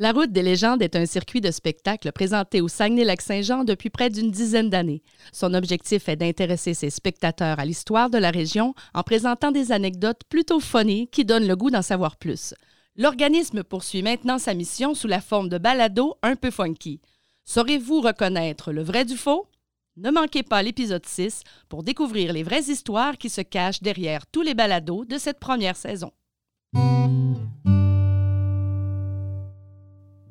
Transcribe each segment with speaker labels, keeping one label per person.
Speaker 1: La route des légendes est un circuit de spectacle présenté au Saguenay-Lac-Saint-Jean depuis près d'une dizaine d'années. Son objectif est d'intéresser ses spectateurs à l'histoire de la région en présentant des anecdotes plutôt funny qui donnent le goût d'en savoir plus. L'organisme poursuit maintenant sa mission sous la forme de balado un peu funky. Saurez-vous reconnaître le vrai du faux? Ne manquez pas l'épisode 6 pour découvrir les vraies histoires qui se cachent derrière tous les balados de cette première saison.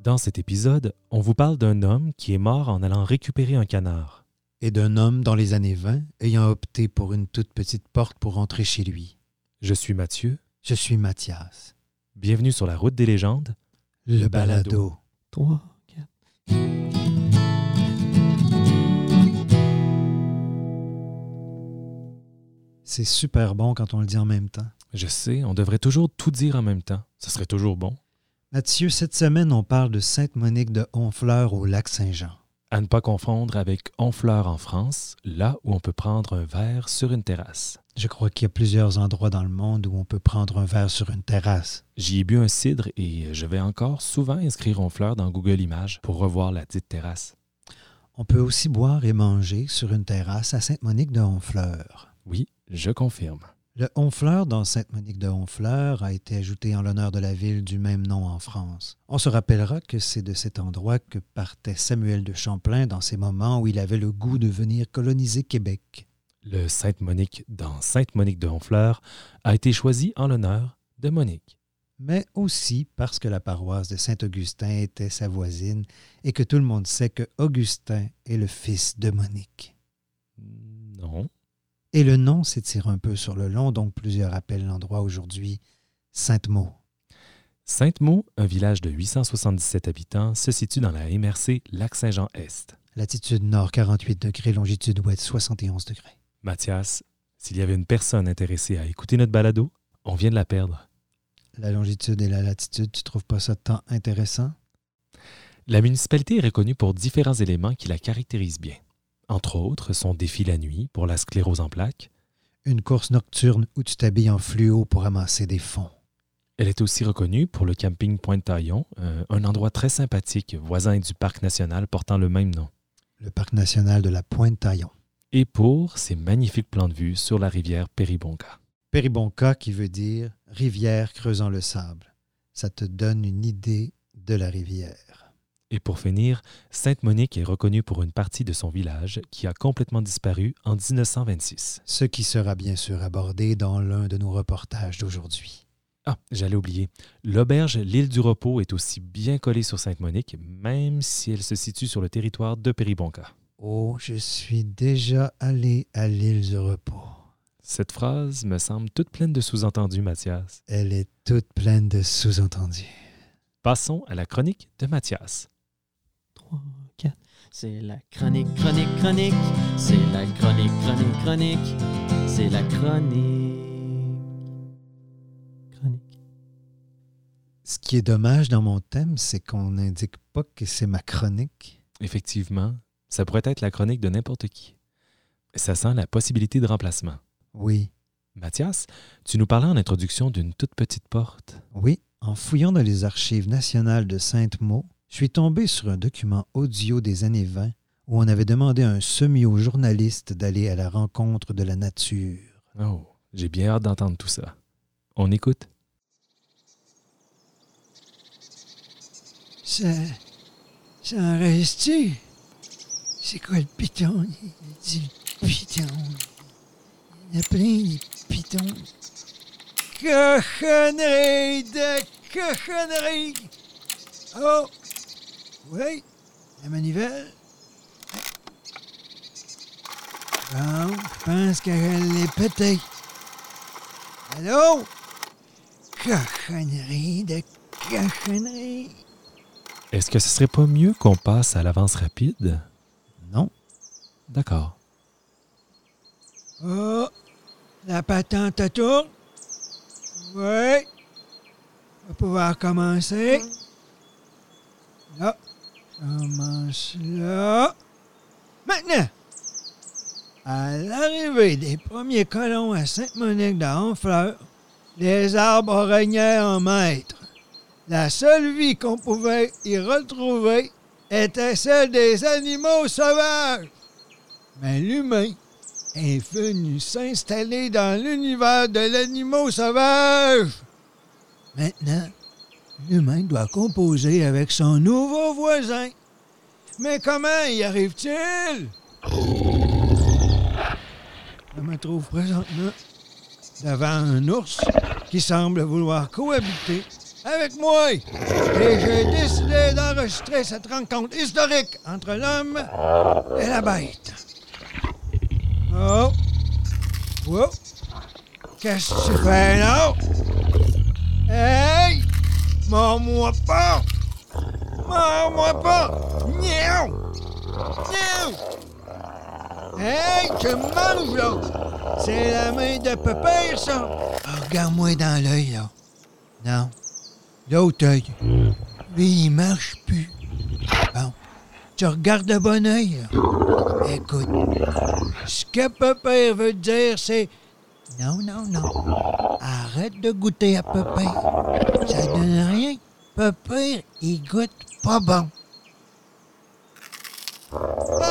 Speaker 2: Dans cet épisode, on vous parle d'un homme qui est mort en allant récupérer un canard.
Speaker 3: Et d'un homme dans les années 20 ayant opté pour une toute petite porte pour rentrer chez lui.
Speaker 2: Je suis Mathieu.
Speaker 3: Je suis Mathias.
Speaker 2: Bienvenue sur la route des légendes.
Speaker 3: Le, balado.
Speaker 4: 3, 4.
Speaker 3: C'est super bon quand on le dit en même temps.
Speaker 2: Je sais, on devrait toujours tout dire en même temps. Ce serait toujours bon.
Speaker 3: Mathieu, cette semaine, on parle de Sainte-Monique de Honfleur au lac Saint-Jean.
Speaker 2: À ne pas confondre avec Honfleur en France, là où on peut prendre un verre sur une terrasse.
Speaker 3: Je crois qu'il y a plusieurs endroits dans le monde où on peut prendre un verre sur une terrasse.
Speaker 2: J'y ai bu un cidre et je vais encore souvent inscrire Honfleur dans Google Images pour revoir la dite terrasse.
Speaker 3: On peut aussi boire et manger sur une terrasse à Sainte-Monique de Honfleur.
Speaker 2: Oui, je confirme.
Speaker 3: Le Honfleur dans Sainte-Monique de Honfleur a été ajouté en l'honneur de la ville du même nom en France. On se rappellera que c'est de cet endroit que partait Samuel de Champlain dans ces moments où il avait le goût de venir coloniser Québec.
Speaker 2: Le Sainte-Monique dans Sainte-Monique de Honfleur a été choisi en l'honneur de Monique.
Speaker 3: Mais aussi parce que la paroisse de Saint-Augustin était sa voisine et que tout le monde sait que Augustin est le fils de Monique. Et le nom s'étire un peu sur le long, donc plusieurs appellent l'endroit aujourd'hui Sainte-Maud.
Speaker 2: Sainte-Maud, un village de 877 habitants, se situe dans la MRC Lac-Saint-Jean-Est.
Speaker 3: Latitude nord 48 degrés, longitude ouest 71 degrés.
Speaker 2: Mathias, s'il y avait une personne intéressée à écouter notre balado, on vient de la perdre.
Speaker 3: La longitude et la latitude, tu trouves pas ça tant intéressant?
Speaker 2: La municipalité est reconnue pour différents éléments qui la caractérisent bien. Entre autres, son défi la nuit pour la sclérose en plaques.
Speaker 3: Une course nocturne où tu t'habilles en fluo pour amasser des fonds.
Speaker 2: Elle est aussi reconnue pour le camping Pointe-Taillon, euh, un endroit très sympathique, voisin du parc national portant le même nom.
Speaker 3: Le parc national de la Pointe-Taillon.
Speaker 2: Et pour ses magnifiques plans de vue sur la rivière Péribonka.
Speaker 3: Péribonka qui veut dire rivière creusant le sable. Ça te donne une idée de la rivière.
Speaker 2: Et pour finir, Sainte-Monique est reconnue pour une partie de son village qui a complètement disparu en 1926.
Speaker 3: Ce qui sera bien sûr abordé dans l'un de nos reportages d'aujourd'hui.
Speaker 2: Ah, j'allais oublier. L'auberge L'île du Repos est aussi bien collée sur Sainte-Monique, même si elle se situe sur le territoire de Péribonka.
Speaker 3: Oh, je suis déjà allé à l'île du repos.
Speaker 2: Cette phrase me semble toute pleine de sous-entendus, Mathias.
Speaker 3: Elle est toute pleine de sous-entendus.
Speaker 2: Passons à la chronique de Mathias.
Speaker 4: 3, 4. C'est la chronique, chronique, chronique. C'est la chronique, chronique, chronique. C'est la chronique. Chronique.
Speaker 3: Ce qui est dommage dans mon thème, c'est qu'on n'indique pas que c'est ma chronique.
Speaker 2: Effectivement, ça pourrait être la chronique de n'importe qui. Ça sent la possibilité de remplacement.
Speaker 3: Oui,
Speaker 2: Mathias, tu nous parlais en introduction d'une toute petite porte.
Speaker 3: oui, en fouillant dans les archives nationales de Sainte-Maud, je suis tombé sur un document audio des années 20 où on avait demandé à un semi-journaliste d'aller à la rencontre de la nature.
Speaker 2: Oh, j'ai bien hâte d'entendre tout ça. On écoute.
Speaker 5: Ça. Ça en reste-tu? C'est quoi le piton? Il dit le piton. Il y en a plein, des pitons. Cochonnerie de cochonnerie! Oh! Oui, la manivelle. Bon, je pense qu'elle est pétée. Allô? Cochonnerie de cochonnerie.
Speaker 2: Est-ce que ce serait pas mieux qu'on passe à l'avance rapide?
Speaker 3: Non,
Speaker 2: D'accord.
Speaker 5: Oh, la patente tourne. Oui. On va pouvoir commencer. Là. Commence là. Maintenant. À l'arrivée des premiers colons à Sainte-Monique de Honfleur, les arbres régnaient en maître. La seule vie qu'on pouvait y retrouver était celle des animaux sauvages. Mais l'humain est venu s'installer dans l'univers de l'animal sauvage. Maintenant, l'humain doit composer avec son nouveau voisin. Mais comment y arrive-t-il? Je me trouve présentement devant un ours qui semble vouloir cohabiter avec moi. Et j'ai décidé d'enregistrer cette rencontre historique entre l'homme et la bête. Oh! Oh! Qu'est-ce que tu fais là? Hey! Mords-moi pas! Mords-moi pas! Miaou! Miaou! Hey! Tu me manges là! C'est la main de Pépère, ça! Ah, Regarde-moi dans l'œil, là. Non. L'autre œil. Lui, il marche plus. Bon. Tu regardes de bon œil, là. Écoute. Ce que Pépère veut dire, c'est. Non, non, non. Arrête de goûter à Pépère. Ça donne rien. Pépère, il goûte pas bon. Hey!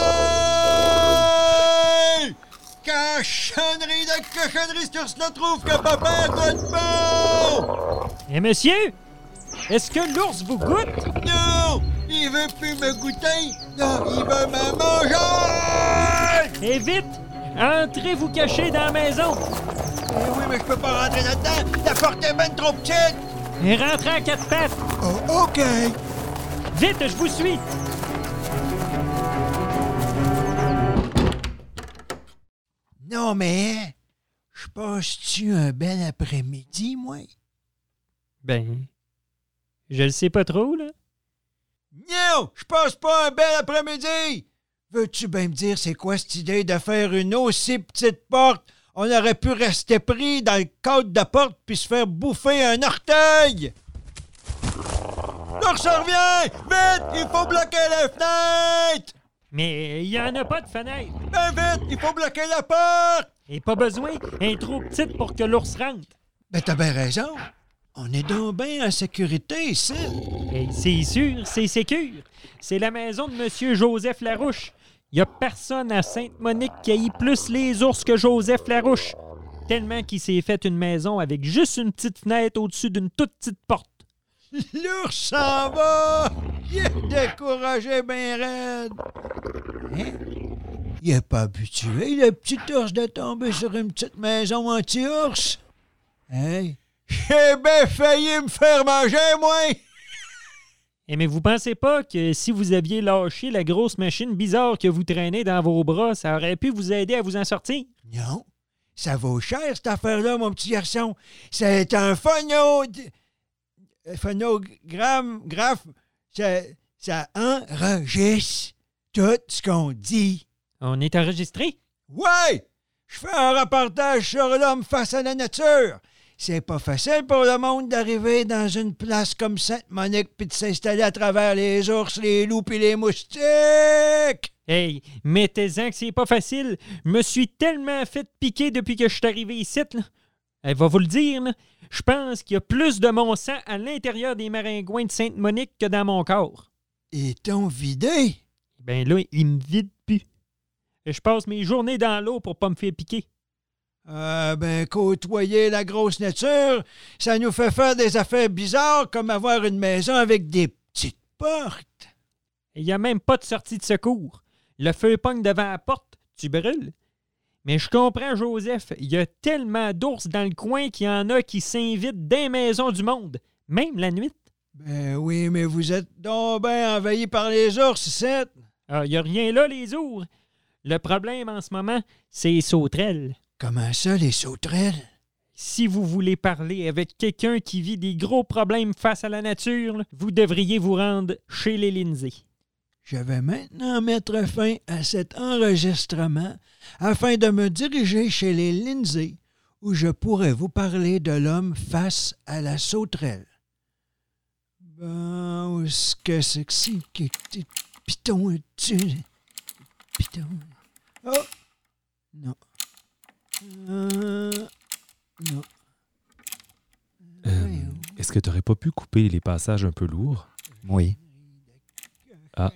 Speaker 5: Cochonnerie de cochonnerie, tu se trouve que Pépère goûte bon!
Speaker 6: Et monsieur, est-ce que l'ours vous goûte?
Speaker 5: Non! Il veut plus me goûter! Non, il veut me manger!
Speaker 6: Et vite, entrez vous cacher dans la maison.
Speaker 5: Eh oui, mais je peux pas rentrer là-dedans! La porte est ben trop petite!
Speaker 6: Et rentrez à quatre pattes.
Speaker 5: Oh, OK!
Speaker 6: Vite, je vous suis.
Speaker 5: Non, mais. Je passe-tu un bel après-midi, moi?
Speaker 6: Ben, je le sais pas trop, là.
Speaker 5: Non! Je passe pas un bel après-midi! Veux-tu bien me dire c'est quoi cette idée de faire une aussi petite porte? On aurait pu rester pris dans le cadre de porte puis se faire bouffer un orteil! L'ours revient! Vite! Il faut bloquer les fenêtres!
Speaker 6: Mais il y en a pas de fenêtre.
Speaker 5: Ben vite! Il faut bloquer la porte!
Speaker 6: Et pas besoin, elle est trop petite pour que l'ours rentre.
Speaker 5: Ben t'as bien raison. On est donc bien en sécurité ici.
Speaker 6: C'est sûr, c'est sécure. C'est la maison de Monsieur Joseph Larouche. Il a personne à Sainte-Monique qui haït plus les ours que Joseph Larouche. Tellement qu'il s'est fait une maison avec juste une petite fenêtre au-dessus d'une toute petite porte.
Speaker 5: L'ours s'en va! Il est découragé bien raide. Hein? Il est pas habitué, le petit ours, de tomber sur une petite maison anti-ours. Hey! J'ai bien failli me faire manger, moi!
Speaker 6: Et mais vous pensez pas que si vous aviez lâché la grosse machine bizarre que vous traînez dans vos bras, ça aurait pu vous aider à vous en sortir?
Speaker 5: Non. Ça vaut cher, cette affaire-là, mon petit garçon. C'est un phono... Phonogramme... Graphe... Ça, ça enregistre tout ce qu'on dit.
Speaker 6: On est enregistré?
Speaker 5: Ouais! Je fais un reportage sur l'homme face à la nature. C'est pas facile pour le monde d'arriver dans une place comme Sainte-Monique puis de s'installer à travers les ours, les loups puis les moustiques.
Speaker 6: Hey, mettez-en que c'est pas facile. Me suis tellement fait piquer depuis que je suis arrivé ici, là. Elle va vous le dire, là. Je pense qu'il y a plus de mon sang à l'intérieur des maringouins de Sainte-Monique que dans mon corps.
Speaker 5: Et t'ont vidé?
Speaker 6: Ben là, il me vide plus. Et je passe mes journées dans l'eau pour pas me faire piquer.
Speaker 5: Ah, ben, côtoyer la grosse nature, ça nous fait faire des affaires bizarres comme avoir une maison avec des petites portes.
Speaker 6: Il n'y a même pas de sortie de secours. Le feu pogne devant la porte, tu brûles. Mais je comprends, Joseph, il y a tellement d'ours dans le coin qu'il y en a qui s'invitent des maisons du monde, même la nuit.
Speaker 5: Ben oui, mais vous êtes donc bien envahi par les ours, c'est.
Speaker 6: Ah, il n'y a rien là, les ours. Le problème en ce moment, c'est les sauterelles.
Speaker 5: Comment ça, les sauterelles?
Speaker 6: Si vous voulez parler avec quelqu'un qui vit des gros problèmes face à la nature, vous devriez vous rendre chez les Lindsay.
Speaker 5: Je vais maintenant mettre fin à cet enregistrement afin de me diriger chez les Lindsay, où je pourrai vous parler de l'homme face à la sauterelle. Où est-ce que c'est que c'est piton tu piton oh non Euh, non
Speaker 2: Euh. Est-ce que tu n'aurais pas pu couper les passages un peu lourds?
Speaker 3: Oui.
Speaker 2: Ah.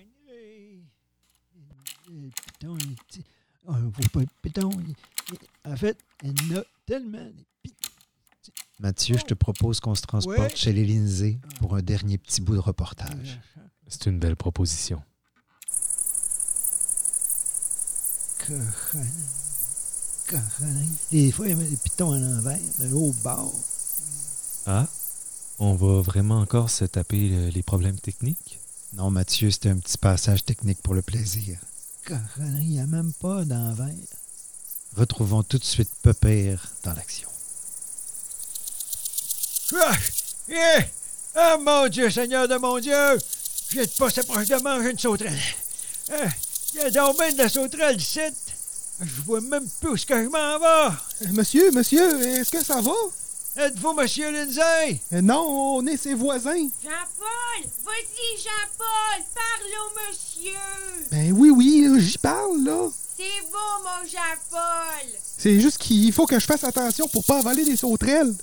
Speaker 5: Le piton, il est petit. Faut pas le piton. il- il- En fait, il y en a tellement.
Speaker 3: Mathieu, je te propose qu'on se transporte
Speaker 5: Ouais.
Speaker 3: chez les Lindsay pour un dernier petit bout de reportage.
Speaker 2: C'est une belle proposition.
Speaker 5: Cochonnerie. Des fois, il met des pitons à l'envers, de l'autre bord.
Speaker 2: Ah? On va vraiment encore se taper euh, les problèmes techniques?
Speaker 3: Non, Mathieu, c'était un petit passage technique pour le plaisir.
Speaker 5: Cochonnerie, il n'y a même pas d'envers.
Speaker 3: Retrouvons tout de suite Pepper dans l'action.
Speaker 5: Ah! Eh! Ah, mon Dieu, Seigneur de mon Dieu! J'ai de pas assez proche de manger une sauterelle. Ah, Il y a donc de la sauterelle ici. Je vois même plus où je m'en vais.
Speaker 7: Monsieur, monsieur, est-ce que ça va?
Speaker 5: Êtes-vous Monsieur Lindsay?
Speaker 7: Euh, Non, on est ses voisins.
Speaker 8: Jean-Paul! Vas-y, Jean-Paul! Parle au monsieur!
Speaker 7: Ben oui, oui, là, j'y parle, là.
Speaker 8: C'est beau, mon Jean-Paul!
Speaker 7: C'est juste qu'il faut que je fasse attention pour pas avaler des sauterelles.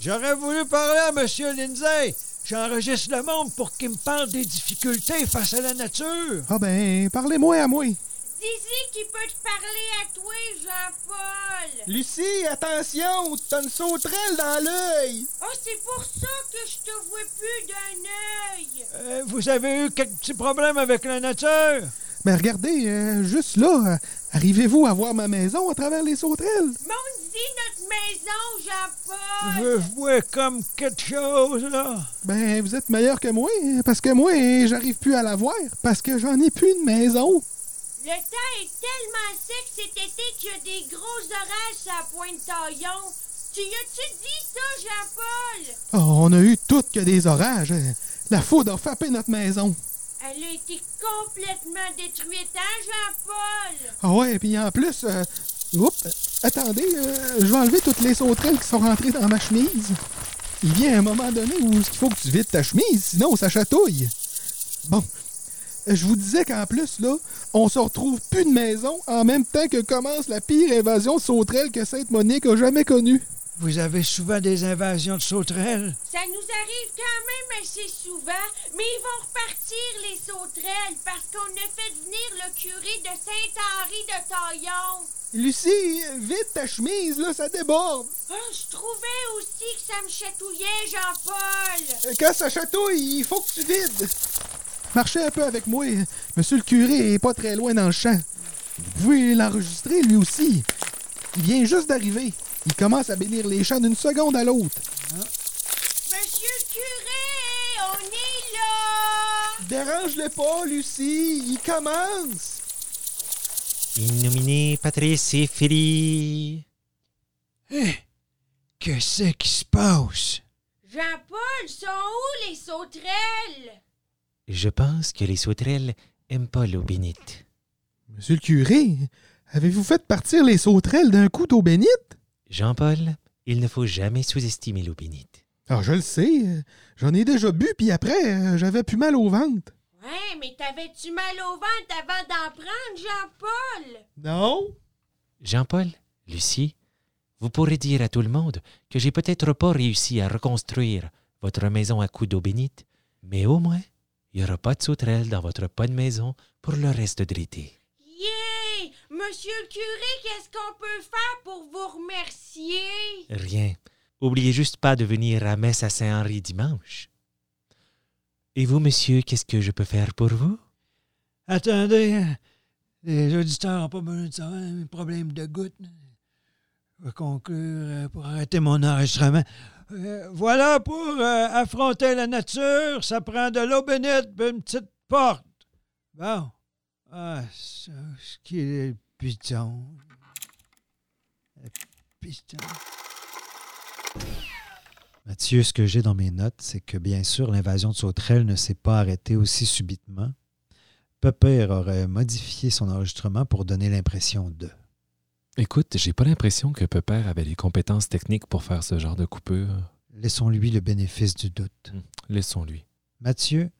Speaker 5: J'aurais voulu parler à Monsieur Lindsay. J'enregistre le monde pour qu'il me parle des difficultés face à la nature.
Speaker 7: Ah ben, parlez-moi à moi.
Speaker 8: Dis-y qu'il peut te parler à toi, Jean-Paul!
Speaker 7: Lucie, attention, t'as une sauterelle dans l'œil.
Speaker 8: Oh, c'est pour ça que je te vois plus d'un œil!
Speaker 5: Euh, vous avez eu quelques petits problèmes avec la nature?
Speaker 7: Ben regardez, euh, juste là, euh, arrivez-vous à voir ma maison à travers les sauterelles?
Speaker 8: Monte-y notre maison, Jean-Paul!
Speaker 5: Je vois comme quelque chose, là.
Speaker 7: Ben, vous êtes meilleur que moi, parce que moi, j'arrive plus à la voir, parce que j'en ai plus de maison.
Speaker 8: Le temps est tellement sec cet été qu'il y a des gros orages à Pointe-Taillon. Tu y as-tu dit ça, Jean-Paul?
Speaker 7: Oh, on a eu toutes que des orages. hein. La foudre a frappé notre maison.
Speaker 8: Elle a été complètement détruite, hein, Jean-Paul?
Speaker 7: Ah ouais, puis en plus, euh, oups, attendez, euh, je vais enlever toutes les sauterelles qui sont rentrées dans ma chemise. Il vient un moment donné où il faut que tu vides ta chemise, sinon ça chatouille. Bon, je vous disais qu'en plus, là, on se retrouve plus de maison en même temps que commence la pire invasion de sauterelles que Sainte-Monique a jamais connue.
Speaker 5: Vous avez souvent des invasions de sauterelles?
Speaker 8: Ça nous arrive quand même assez souvent, mais ils vont repartir, les sauterelles, parce qu'on a fait venir le curé de Saint-Henri de Taillon.
Speaker 7: Lucie, vide ta chemise, là, ça déborde.
Speaker 8: Oh, je trouvais aussi que ça me chatouillait, Jean-Paul.
Speaker 7: Euh, Quand ça chatouille, il faut que tu vides. Marchez un peu avec moi. Monsieur le curé est pas très loin dans le champ. Vous pouvez l'enregistrer lui aussi. Il vient juste d'arriver. Il commence à bénir les champs d'une seconde à l'autre.
Speaker 8: Monsieur le curé, on est là.
Speaker 7: Dérange-le pas, Lucie. Il commence.
Speaker 4: In nomine Patris et.
Speaker 5: Eh, Qu'est-ce qui se passe?
Speaker 8: Jean-Paul, sont où les sauterelles?
Speaker 4: Je pense que les sauterelles aiment pas l'eau bénite.
Speaker 7: Monsieur le curé, avez-vous fait partir les sauterelles d'un coup d'eau bénite?
Speaker 4: Jean-Paul, il ne faut jamais sous-estimer l'eau bénite.
Speaker 7: Ah, je le sais. J'en ai déjà bu, puis après, euh, j'avais plus mal au ventre.
Speaker 8: Ouais, mais t'avais-tu mal au ventre avant d'en prendre, Jean-Paul?
Speaker 7: Non.
Speaker 4: Jean-Paul, Lucie, vous pourrez dire à tout le monde que j'ai peut-être pas réussi à reconstruire votre maison à coups d'eau bénite, mais au moins, il n'y aura pas de sauterelles dans votre pas de maison pour le reste de l'été.
Speaker 8: Yeah! Monsieur le curé, qu'est-ce qu'on peut faire pour vous remercier?
Speaker 4: Rien. Oubliez juste pas de venir à messe à Saint-Henri dimanche. Et vous, monsieur, qu'est-ce que je peux faire pour vous?
Speaker 5: Attendez, hein. les auditeurs n'ont pas besoin de savoir mes problèmes de gouttes. Je vais conclure euh, pour arrêter mon enregistrement. Euh, voilà, pour euh, affronter la nature, ça prend de l'eau bénite et une petite porte. Bon. Ah, ce qui est piton. Piton.
Speaker 3: Mathieu, ce que j'ai dans mes notes, c'est que bien sûr, l'invasion de sauterelles ne s'est pas arrêtée aussi subitement. Pepper aurait modifié son enregistrement pour donner l'impression de.
Speaker 2: Écoute, j'ai pas l'impression que Pepper avait les compétences techniques pour faire ce genre de coupure.
Speaker 3: Laissons-lui le bénéfice du doute.
Speaker 2: Hum, Laissons-lui.
Speaker 3: Mathieu,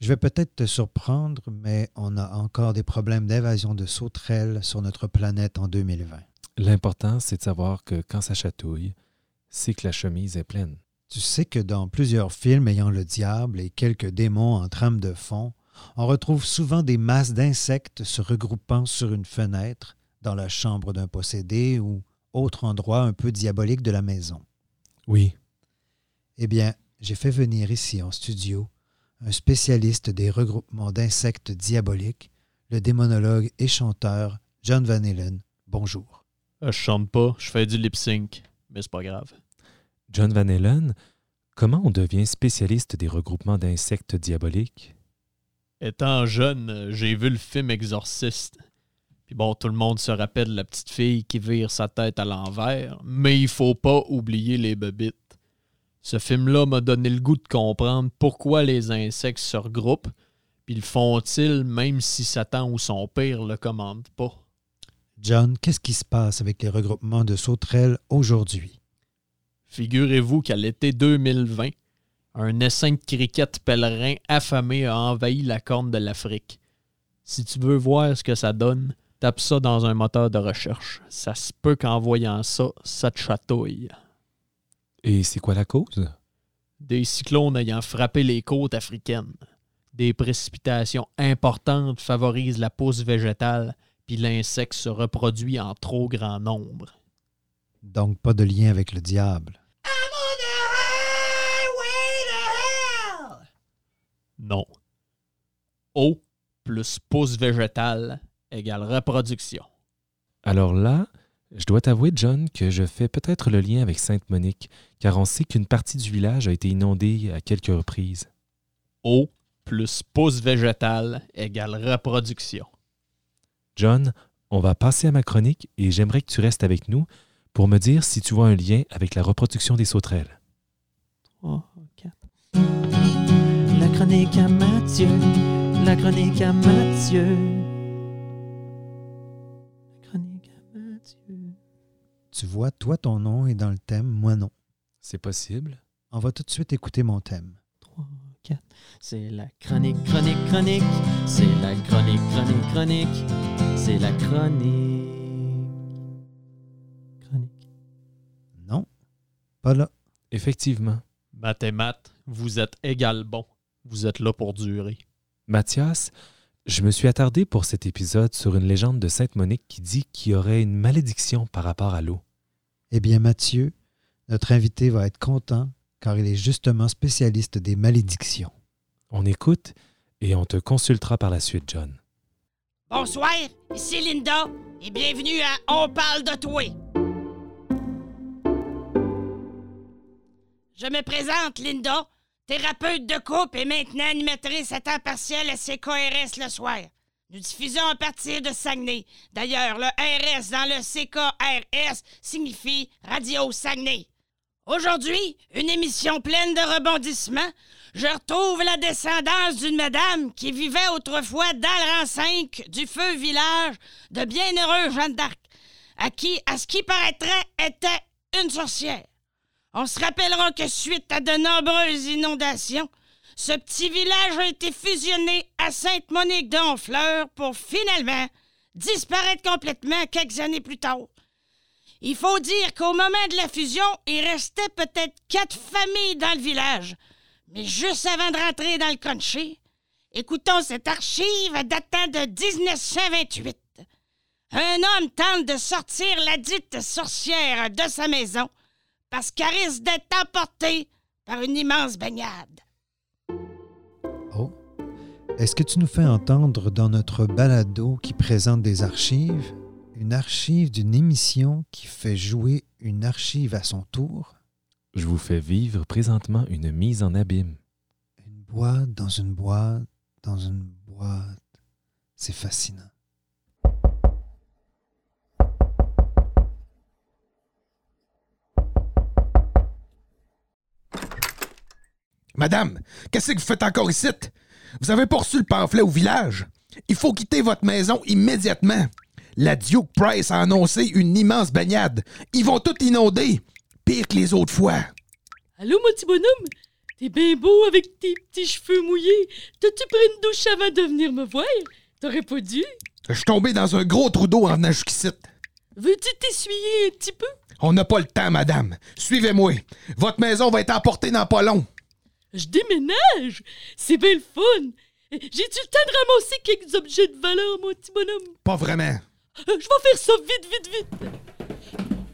Speaker 3: je vais peut-être te surprendre, mais on a encore des problèmes d'invasion de sauterelles sur notre planète en 2020.
Speaker 2: L'important, c'est de savoir que quand ça chatouille, c'est que la chemise est pleine.
Speaker 3: Tu sais que dans plusieurs films ayant le diable et quelques démons en trame de fond, on retrouve souvent des masses d'insectes se regroupant sur une fenêtre, dans la chambre d'un possédé ou autre endroit un peu diabolique de la maison.
Speaker 2: Oui.
Speaker 3: Eh bien, j'ai fait venir ici en studio un spécialiste des regroupements d'insectes diaboliques, le démonologue et chanteur John Van Halen. Bonjour.
Speaker 9: Euh, Je chante pas, je fais du lip sync, mais c'est pas grave.
Speaker 2: John Van Halen, comment on devient spécialiste des regroupements d'insectes diaboliques?
Speaker 9: Étant jeune, j'ai vu le film Exorciste. Puis bon, tout le monde se rappelle la petite fille qui vire sa tête à l'envers, mais il faut pas oublier les bebites. Ce film-là m'a donné le goût de comprendre pourquoi les insectes se regroupent, puis le font-ils même si Satan ou son père le commande pas.
Speaker 3: John, qu'est-ce qui se passe avec les regroupements de sauterelles aujourd'hui?
Speaker 9: Figurez-vous qu'à l'été 2020, un essaim de cricket pèlerin affamé a envahi la corne de l'Afrique. Si tu veux voir ce que ça donne, tape ça dans un moteur de recherche. Ça se peut qu'en voyant ça, ça te chatouille.
Speaker 2: Et c'est quoi la cause?
Speaker 9: Des cyclones ayant frappé les côtes africaines. Des précipitations importantes favorisent la pousse végétale, puis l'insecte se reproduit en trop grand nombre.
Speaker 3: Donc pas de lien avec le diable.
Speaker 9: Non. Eau plus pousse végétale égale reproduction.
Speaker 2: Alors là, je dois t'avouer, John, que je fais peut-être le lien avec Sainte-Monique, car on sait qu'une partie du village a été inondée à quelques reprises.
Speaker 9: Eau plus pousse végétale égale reproduction.
Speaker 2: John, on va passer à ma chronique et j'aimerais que tu restes avec nous pour me dire si tu vois un lien avec la reproduction des sauterelles.
Speaker 6: La chronique à Mathieu. La chronique à Mathieu.
Speaker 3: Tu vois, toi, ton nom est dans le thème, moi non.
Speaker 2: C'est possible?
Speaker 3: On va tout de suite écouter mon thème.
Speaker 6: 3, 4. C'est la chronique, chronique, chronique. C'est la chronique, chronique, chronique. C'est la chronique. Chronique.
Speaker 3: Non, pas là.
Speaker 2: Effectivement.
Speaker 9: Mathémat, vous êtes égal bon. Vous êtes là pour durer.
Speaker 2: Mathias, je me suis attardé pour cet épisode sur une légende de Sainte-Monique qui dit qu'il y aurait une malédiction par rapport à l'eau.
Speaker 3: Eh bien, Mathieu, notre invité va être content car il est justement spécialiste des malédictions.
Speaker 2: On écoute et on te consultera par la suite, John.
Speaker 10: Bonsoir, ici Linda et bienvenue à On parle de toi. Je me présente, Linda, thérapeute de couple et maintenant animatrice à temps partiel à CKRS le soir. Nous diffusons à partir de Saguenay. D'ailleurs, le RS dans le CKRS signifie Radio Saguenay. Aujourd'hui, une émission pleine de rebondissements. Je retrouve la descendance d'une madame qui vivait autrefois dans le rang 5 du feu village de bienheureux Jeanne d'Arc, à qui, à ce qui paraîtrait, était une sorcière. On se rappellera que suite à de nombreuses inondations, ce petit village a été fusionné à Sainte-Monique de Honfleur pour finalement disparaître complètement quelques années plus tard. Il faut dire qu'au moment de la fusion, il restait peut-être quatre familles dans le village. Mais juste avant de rentrer dans le country, écoutons cette archive datant de 1928. Un homme tente de sortir la dite sorcière de sa maison parce qu'elle risque d'être emportée par une immense baignade.
Speaker 3: Oh. Est-ce que tu nous fais entendre dans notre balado qui présente des archives, une archive d'une émission qui fait jouer une archive à son tour?
Speaker 2: Je vous fais vivre présentement une mise en abîme.
Speaker 3: Une boîte dans une boîte dans une boîte. C'est fascinant.
Speaker 5: Madame, qu'est-ce que vous faites encore ici? Vous avez pas reçu le pamphlet au village? Il faut quitter votre maison immédiatement. La Duke Price a annoncé une immense baignade. Ils vont tout inonder. Pire que les autres fois.
Speaker 1: Allô, mon petit bonhomme? T'es bien beau avec tes petits cheveux mouillés. T'as-tu pris une douche avant de venir me voir? T'aurais pas dû.
Speaker 5: Je suis tombé dans un gros trou d'eau en venant jusqu'ici.
Speaker 1: Veux-tu t'essuyer un petit peu?
Speaker 7: On n'a pas le temps, madame. Suivez-moi. Votre maison va être emportée dans pas long.
Speaker 1: Je déménage! C'est bien le fun! J'ai-tu le temps de ramasser quelques objets de valeur, mon petit bonhomme?
Speaker 7: Pas vraiment.
Speaker 1: Euh, Je vais faire ça vite, vite, vite!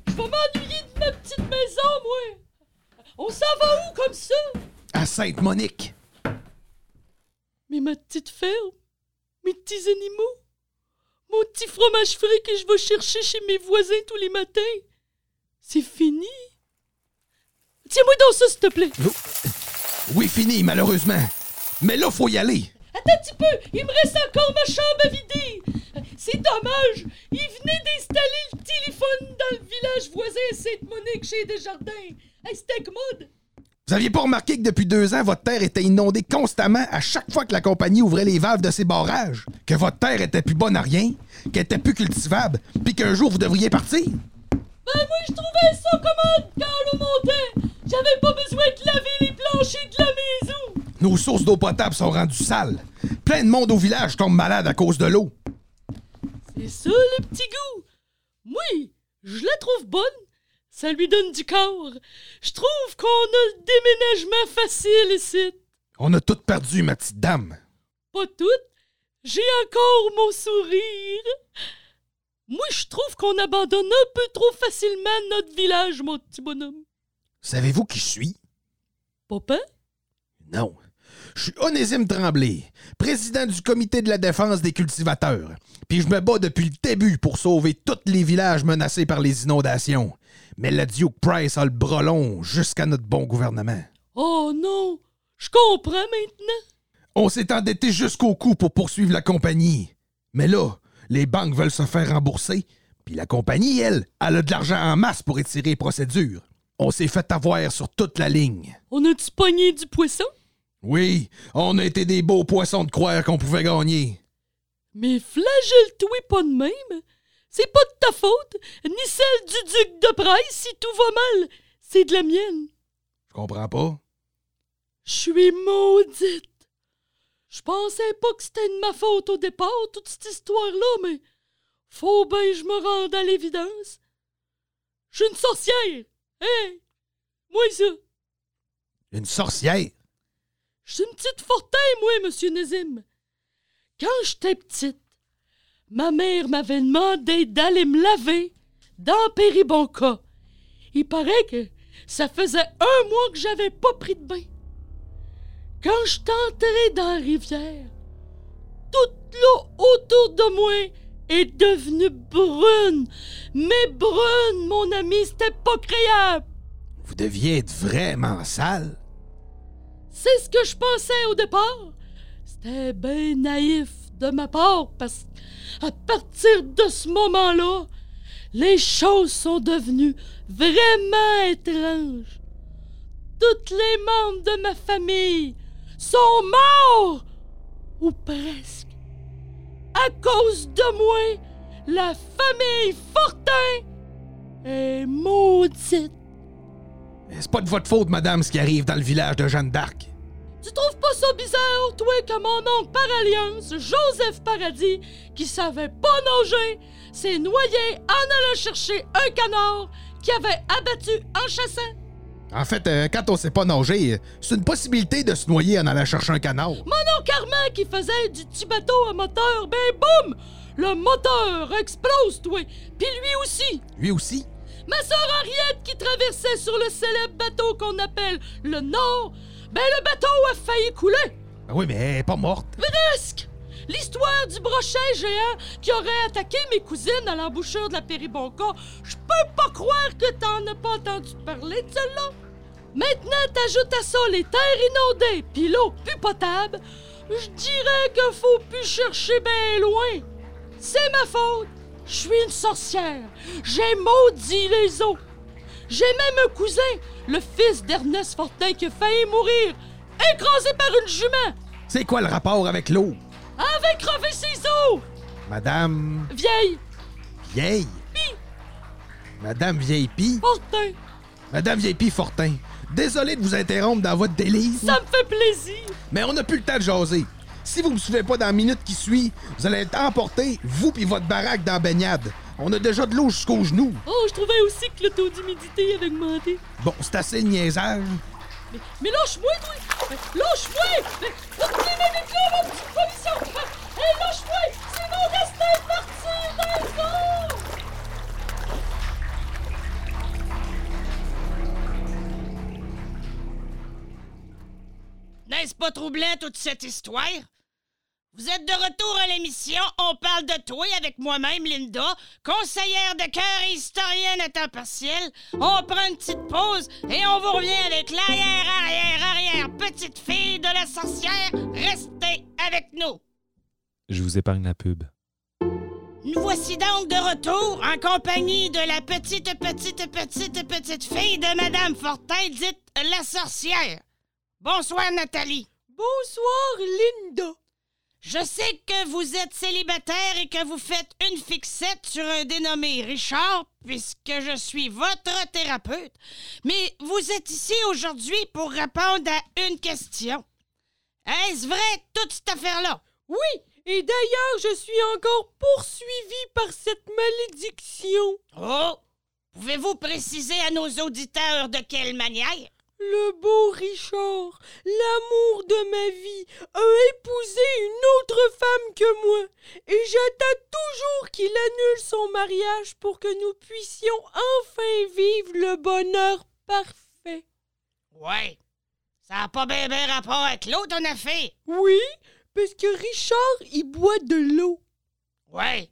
Speaker 1: Je vais m'ennuyer de ma petite maison, moi! On s'en va où comme ça?
Speaker 7: À Sainte-Monique.
Speaker 1: Mais ma petite ferme, mes petits animaux, mon petit fromage frais que je vais chercher chez mes voisins tous les matins, c'est fini. Tiens-moi dans ça, s'il te plaît.
Speaker 7: Oui, fini, malheureusement. Mais là, faut y aller.
Speaker 1: Attends un petit peu, il me reste encore ma chambre à vider. C'est dommage, il venait d'installer le téléphone dans le village voisin Sainte-Monique chez Desjardins. Hey, c'était commode.
Speaker 7: Vous aviez pas remarqué que depuis deux ans, votre terre était inondée constamment à chaque fois que la compagnie ouvrait les valves de ses barrages? Que votre terre était plus bonne à rien? Qu'elle était plus cultivable? Puis qu'un jour, vous devriez partir?
Speaker 1: Ben moi, je trouvais ça commode quand l'eau montait. J'avais pas besoin de laver les planchers de la maison.
Speaker 7: Nos sources d'eau potable sont rendues sales. Plein de monde au village tombe malade à cause de l'eau.
Speaker 1: C'est ça, le petit goût. Oui, je la trouve bonne. Ça lui donne du corps. Je trouve qu'on a le déménagement facile ici.
Speaker 7: On a tout perdu, ma petite dame.
Speaker 1: Pas toutes. J'ai encore mon sourire. Moi, je trouve qu'on abandonne un peu trop facilement notre village, mon petit bonhomme.
Speaker 7: Savez-vous qui je suis?
Speaker 1: Papa?
Speaker 7: Non. Je suis Onésime Tremblay, président du comité de la défense des cultivateurs. Puis je me bats depuis le début pour sauver tous les villages menacés par les inondations. Mais le Duke Price a le bras long jusqu'à notre bon gouvernement.
Speaker 1: Oh non, je comprends maintenant.
Speaker 7: On s'est endetté jusqu'au cou pour poursuivre la compagnie. Mais là, les banques veulent se faire rembourser, puis la compagnie, elle, elle a de l'argent en masse pour étirer les procédures. On s'est fait avoir sur toute la ligne.
Speaker 1: On a-tu pogné du poisson?
Speaker 7: Oui, on a été des beaux poissons de croire qu'on pouvait gagner.
Speaker 1: Mais flagelle-toi pas de même. C'est pas de ta faute, ni celle du duc de Price si tout va mal. C'est de la mienne.
Speaker 7: Je comprends pas.
Speaker 1: Je suis maudite. Je pensais pas que c'était de ma faute au départ, toute cette histoire-là, mais faut bien que je me rende à l'évidence. Je suis une sorcière. Hey! Moi, ça.
Speaker 7: Une sorcière?
Speaker 1: Je suis une petite fortin, moi, monsieur Nézim. Quand j'étais petite, ma mère m'avait demandé d'aller me laver dans Péribonca. Il paraît que ça faisait un mois que j'avais pas pris de bain. Quand je entrée dans la rivière, toute l'eau autour de moi est devenue brune. Mais brune, mon ami, c'était pas créable.
Speaker 7: Vous deviez être vraiment sale.
Speaker 1: C'est ce que je pensais au départ. C'était bien naïf de ma part parce qu'à partir de ce moment-là, les choses sont devenues vraiment étranges. Tous les membres de ma famille sont morts ou presque. À cause de moi, la famille Fortin est maudite.
Speaker 7: C'est pas de votre faute, madame, ce qui arrive dans le village de Jeanne d'Arc.
Speaker 1: Tu trouves pas ça bizarre, toi, que mon oncle par alliance, Joseph Paradis, qui savait pas nager, s'est noyé en allant chercher un canard qui avait abattu en chassant?
Speaker 7: En fait, euh, quand on sait pas nager, c'est une possibilité de se noyer en allant chercher un canard.
Speaker 1: Mon oncle Armand qui faisait du petit bateau à moteur, ben boum! Le moteur explose, toi! Puis lui aussi!
Speaker 7: Lui aussi?
Speaker 1: Ma sœur Henriette qui traversait sur le célèbre bateau qu'on appelle le Nord, ben le bateau a failli couler!
Speaker 7: Ah oui, mais elle est pas morte.
Speaker 1: Presque! L'histoire du brochet géant qui aurait attaqué mes cousines à l'embouchure de la Péribonca, je peux pas croire que t'en as pas entendu parler de celle-là. Maintenant, t'ajoutes à ça les terres inondées pis l'eau plus potable, je dirais que faut plus chercher bien loin. C'est ma faute. Je suis une sorcière. J'ai maudit les eaux. J'ai même un cousin, le fils d'Ernest Fortin, qui a failli mourir, écrasé par une jument,
Speaker 7: C'est quoi le rapport avec l'eau?
Speaker 1: Avec crevé os.
Speaker 7: Madame
Speaker 1: Vieille,
Speaker 7: Vieille? Madame Vieille Pie?
Speaker 1: Fortin,
Speaker 7: Madame Vieille Pie Fortin. Désolé de vous interrompre dans votre délice,
Speaker 1: ça me fait plaisir.
Speaker 7: mais on n'a plus le temps de jaser. Si vous me suivez pas dans la minute qui suit, vous allez être emporté, vous puis votre baraque dans la baignade. On a déjà de l'eau jusqu'aux genoux.
Speaker 11: Oh, je trouvais aussi que le taux d'humidité avait augmenté.
Speaker 7: Bon, c'est assez niaisage.
Speaker 11: Mais, mais lâche-moi, toi! Lâche-moi! Mais reculez avec là, mon petit! Mais, Hé, lâche-moi! Destin de partir dans!
Speaker 10: N'est-ce pas troublant toute cette histoire? Vous êtes de retour à l'émission On parle de toi avec moi-même, Linda, conseillère de cœur et historienne à temps partiel. On prend une petite pause et on vous revient avec l'arrière, arrière, arrière petite fille de la sorcière. Restez avec nous.
Speaker 2: Je vous épargne la pub.
Speaker 10: Nous voici donc de retour en compagnie de la petite, petite, petite, petite fille de Madame Fortin, dite la sorcière. Bonsoir, Nathalie.
Speaker 12: Bonsoir, Linda.
Speaker 10: Je sais que vous êtes célibataire et que vous faites une fixette sur un dénommé Richard, puisque je suis votre thérapeute. Mais vous êtes ici aujourd'hui pour répondre à une question. Est-ce vrai toute cette affaire-là?
Speaker 12: Oui, et d'ailleurs, je suis encore poursuivi par cette malédiction.
Speaker 10: Oh! Pouvez-vous préciser à nos auditeurs de quelle manière?
Speaker 12: Le beau Richard, l'amour de ma vie, a épousé une autre femme que moi, et j'attends toujours qu'il annule son pour que nous puissions enfin vivre le bonheur parfait.
Speaker 10: Ouais. Ça n'a pas bien bien rapport avec l'autre, en effet.
Speaker 12: Oui, parce que Richard, il boit de l'eau.
Speaker 10: Ouais.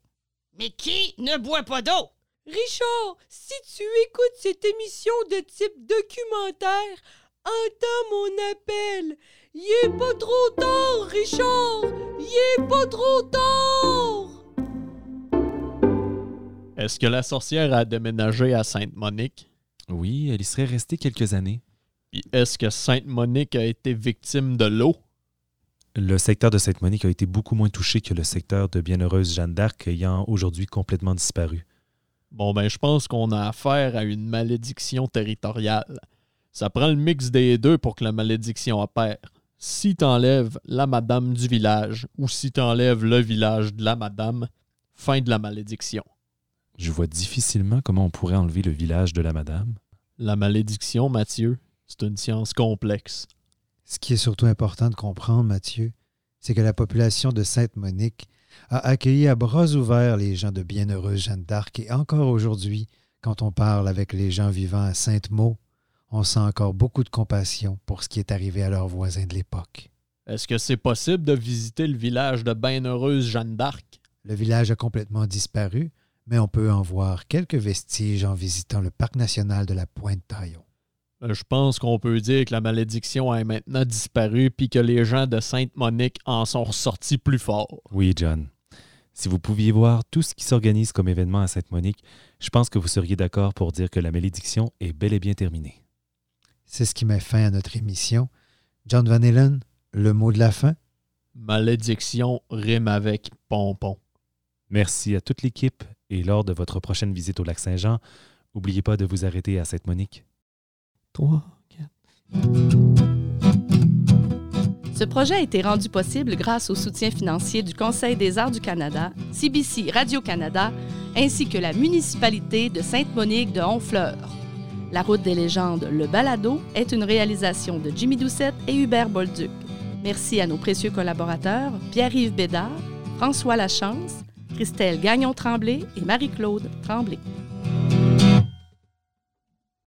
Speaker 10: Mais qui ne boit pas d'eau?
Speaker 12: Richard, si tu écoutes cette émission de type documentaire, entends mon appel. Il est pas trop tard, Richard. Il est pas trop tard.
Speaker 9: Est-ce que la sorcière a déménagé à Sainte-Monique?
Speaker 2: Oui, elle y serait restée quelques années.
Speaker 9: Puis est-ce que Sainte-Monique a été victime de l'eau?
Speaker 2: Le secteur de Sainte-Monique a été beaucoup moins touché que le secteur de Bienheureuse Jeanne d'Arc, ayant aujourd'hui complètement disparu.
Speaker 9: Bon, ben, je pense qu'on a affaire à une malédiction territoriale. Ça prend le mix des deux pour que la malédiction opère. Si t'enlèves la madame du village ou si t'enlèves le village de la madame, fin de la malédiction.
Speaker 2: Je vois difficilement comment on pourrait enlever le village de la madame.
Speaker 9: La malédiction, Mathieu, c'est une science complexe.
Speaker 3: Ce qui est surtout important de comprendre, Mathieu, c'est que la population de Sainte-Monique a accueilli à bras ouverts les gens de bienheureuse Jeanne d'Arc et encore aujourd'hui, quand on parle avec les gens vivant à Sainte-Maud, on sent encore beaucoup de compassion pour ce qui est arrivé à leurs voisins de l'époque.
Speaker 9: Est-ce que c'est possible de visiter le village de Bienheureuse Jeanne d'Arc?
Speaker 3: Le village a complètement disparu, mais on peut en voir quelques vestiges en visitant le parc national de la Pointe-Taillon.
Speaker 9: Euh, Je pense qu'on peut dire que la malédiction a maintenant disparu puis que les gens de Sainte-Monique en sont ressortis plus forts.
Speaker 2: Oui, John. Si vous pouviez voir tout ce qui s'organise comme événement à Sainte-Monique, je pense que vous seriez d'accord pour dire que la malédiction est bel et bien terminée.
Speaker 3: C'est ce qui met fin à notre émission. John Van Halen, le mot de la fin?
Speaker 9: Malédiction rime avec pompon.
Speaker 2: Merci à toute l'équipe et lors de votre prochaine visite au lac Saint-Jean, n'oubliez pas de vous arrêter à Sainte-Monique.
Speaker 9: 3,
Speaker 11: Ce projet a été rendu possible grâce au soutien financier du Conseil des arts du Canada, CBC Radio-Canada, ainsi que la municipalité de Sainte-Monique de Honfleur. La route des légendes, le balado, est une réalisation de Jimmy Doucette et Hubert Bolduc. Merci à nos précieux collaborateurs, Pierre-Yves Bédard, François Lachance, Christelle Gagnon-Tremblay et Marie-Claude Tremblay.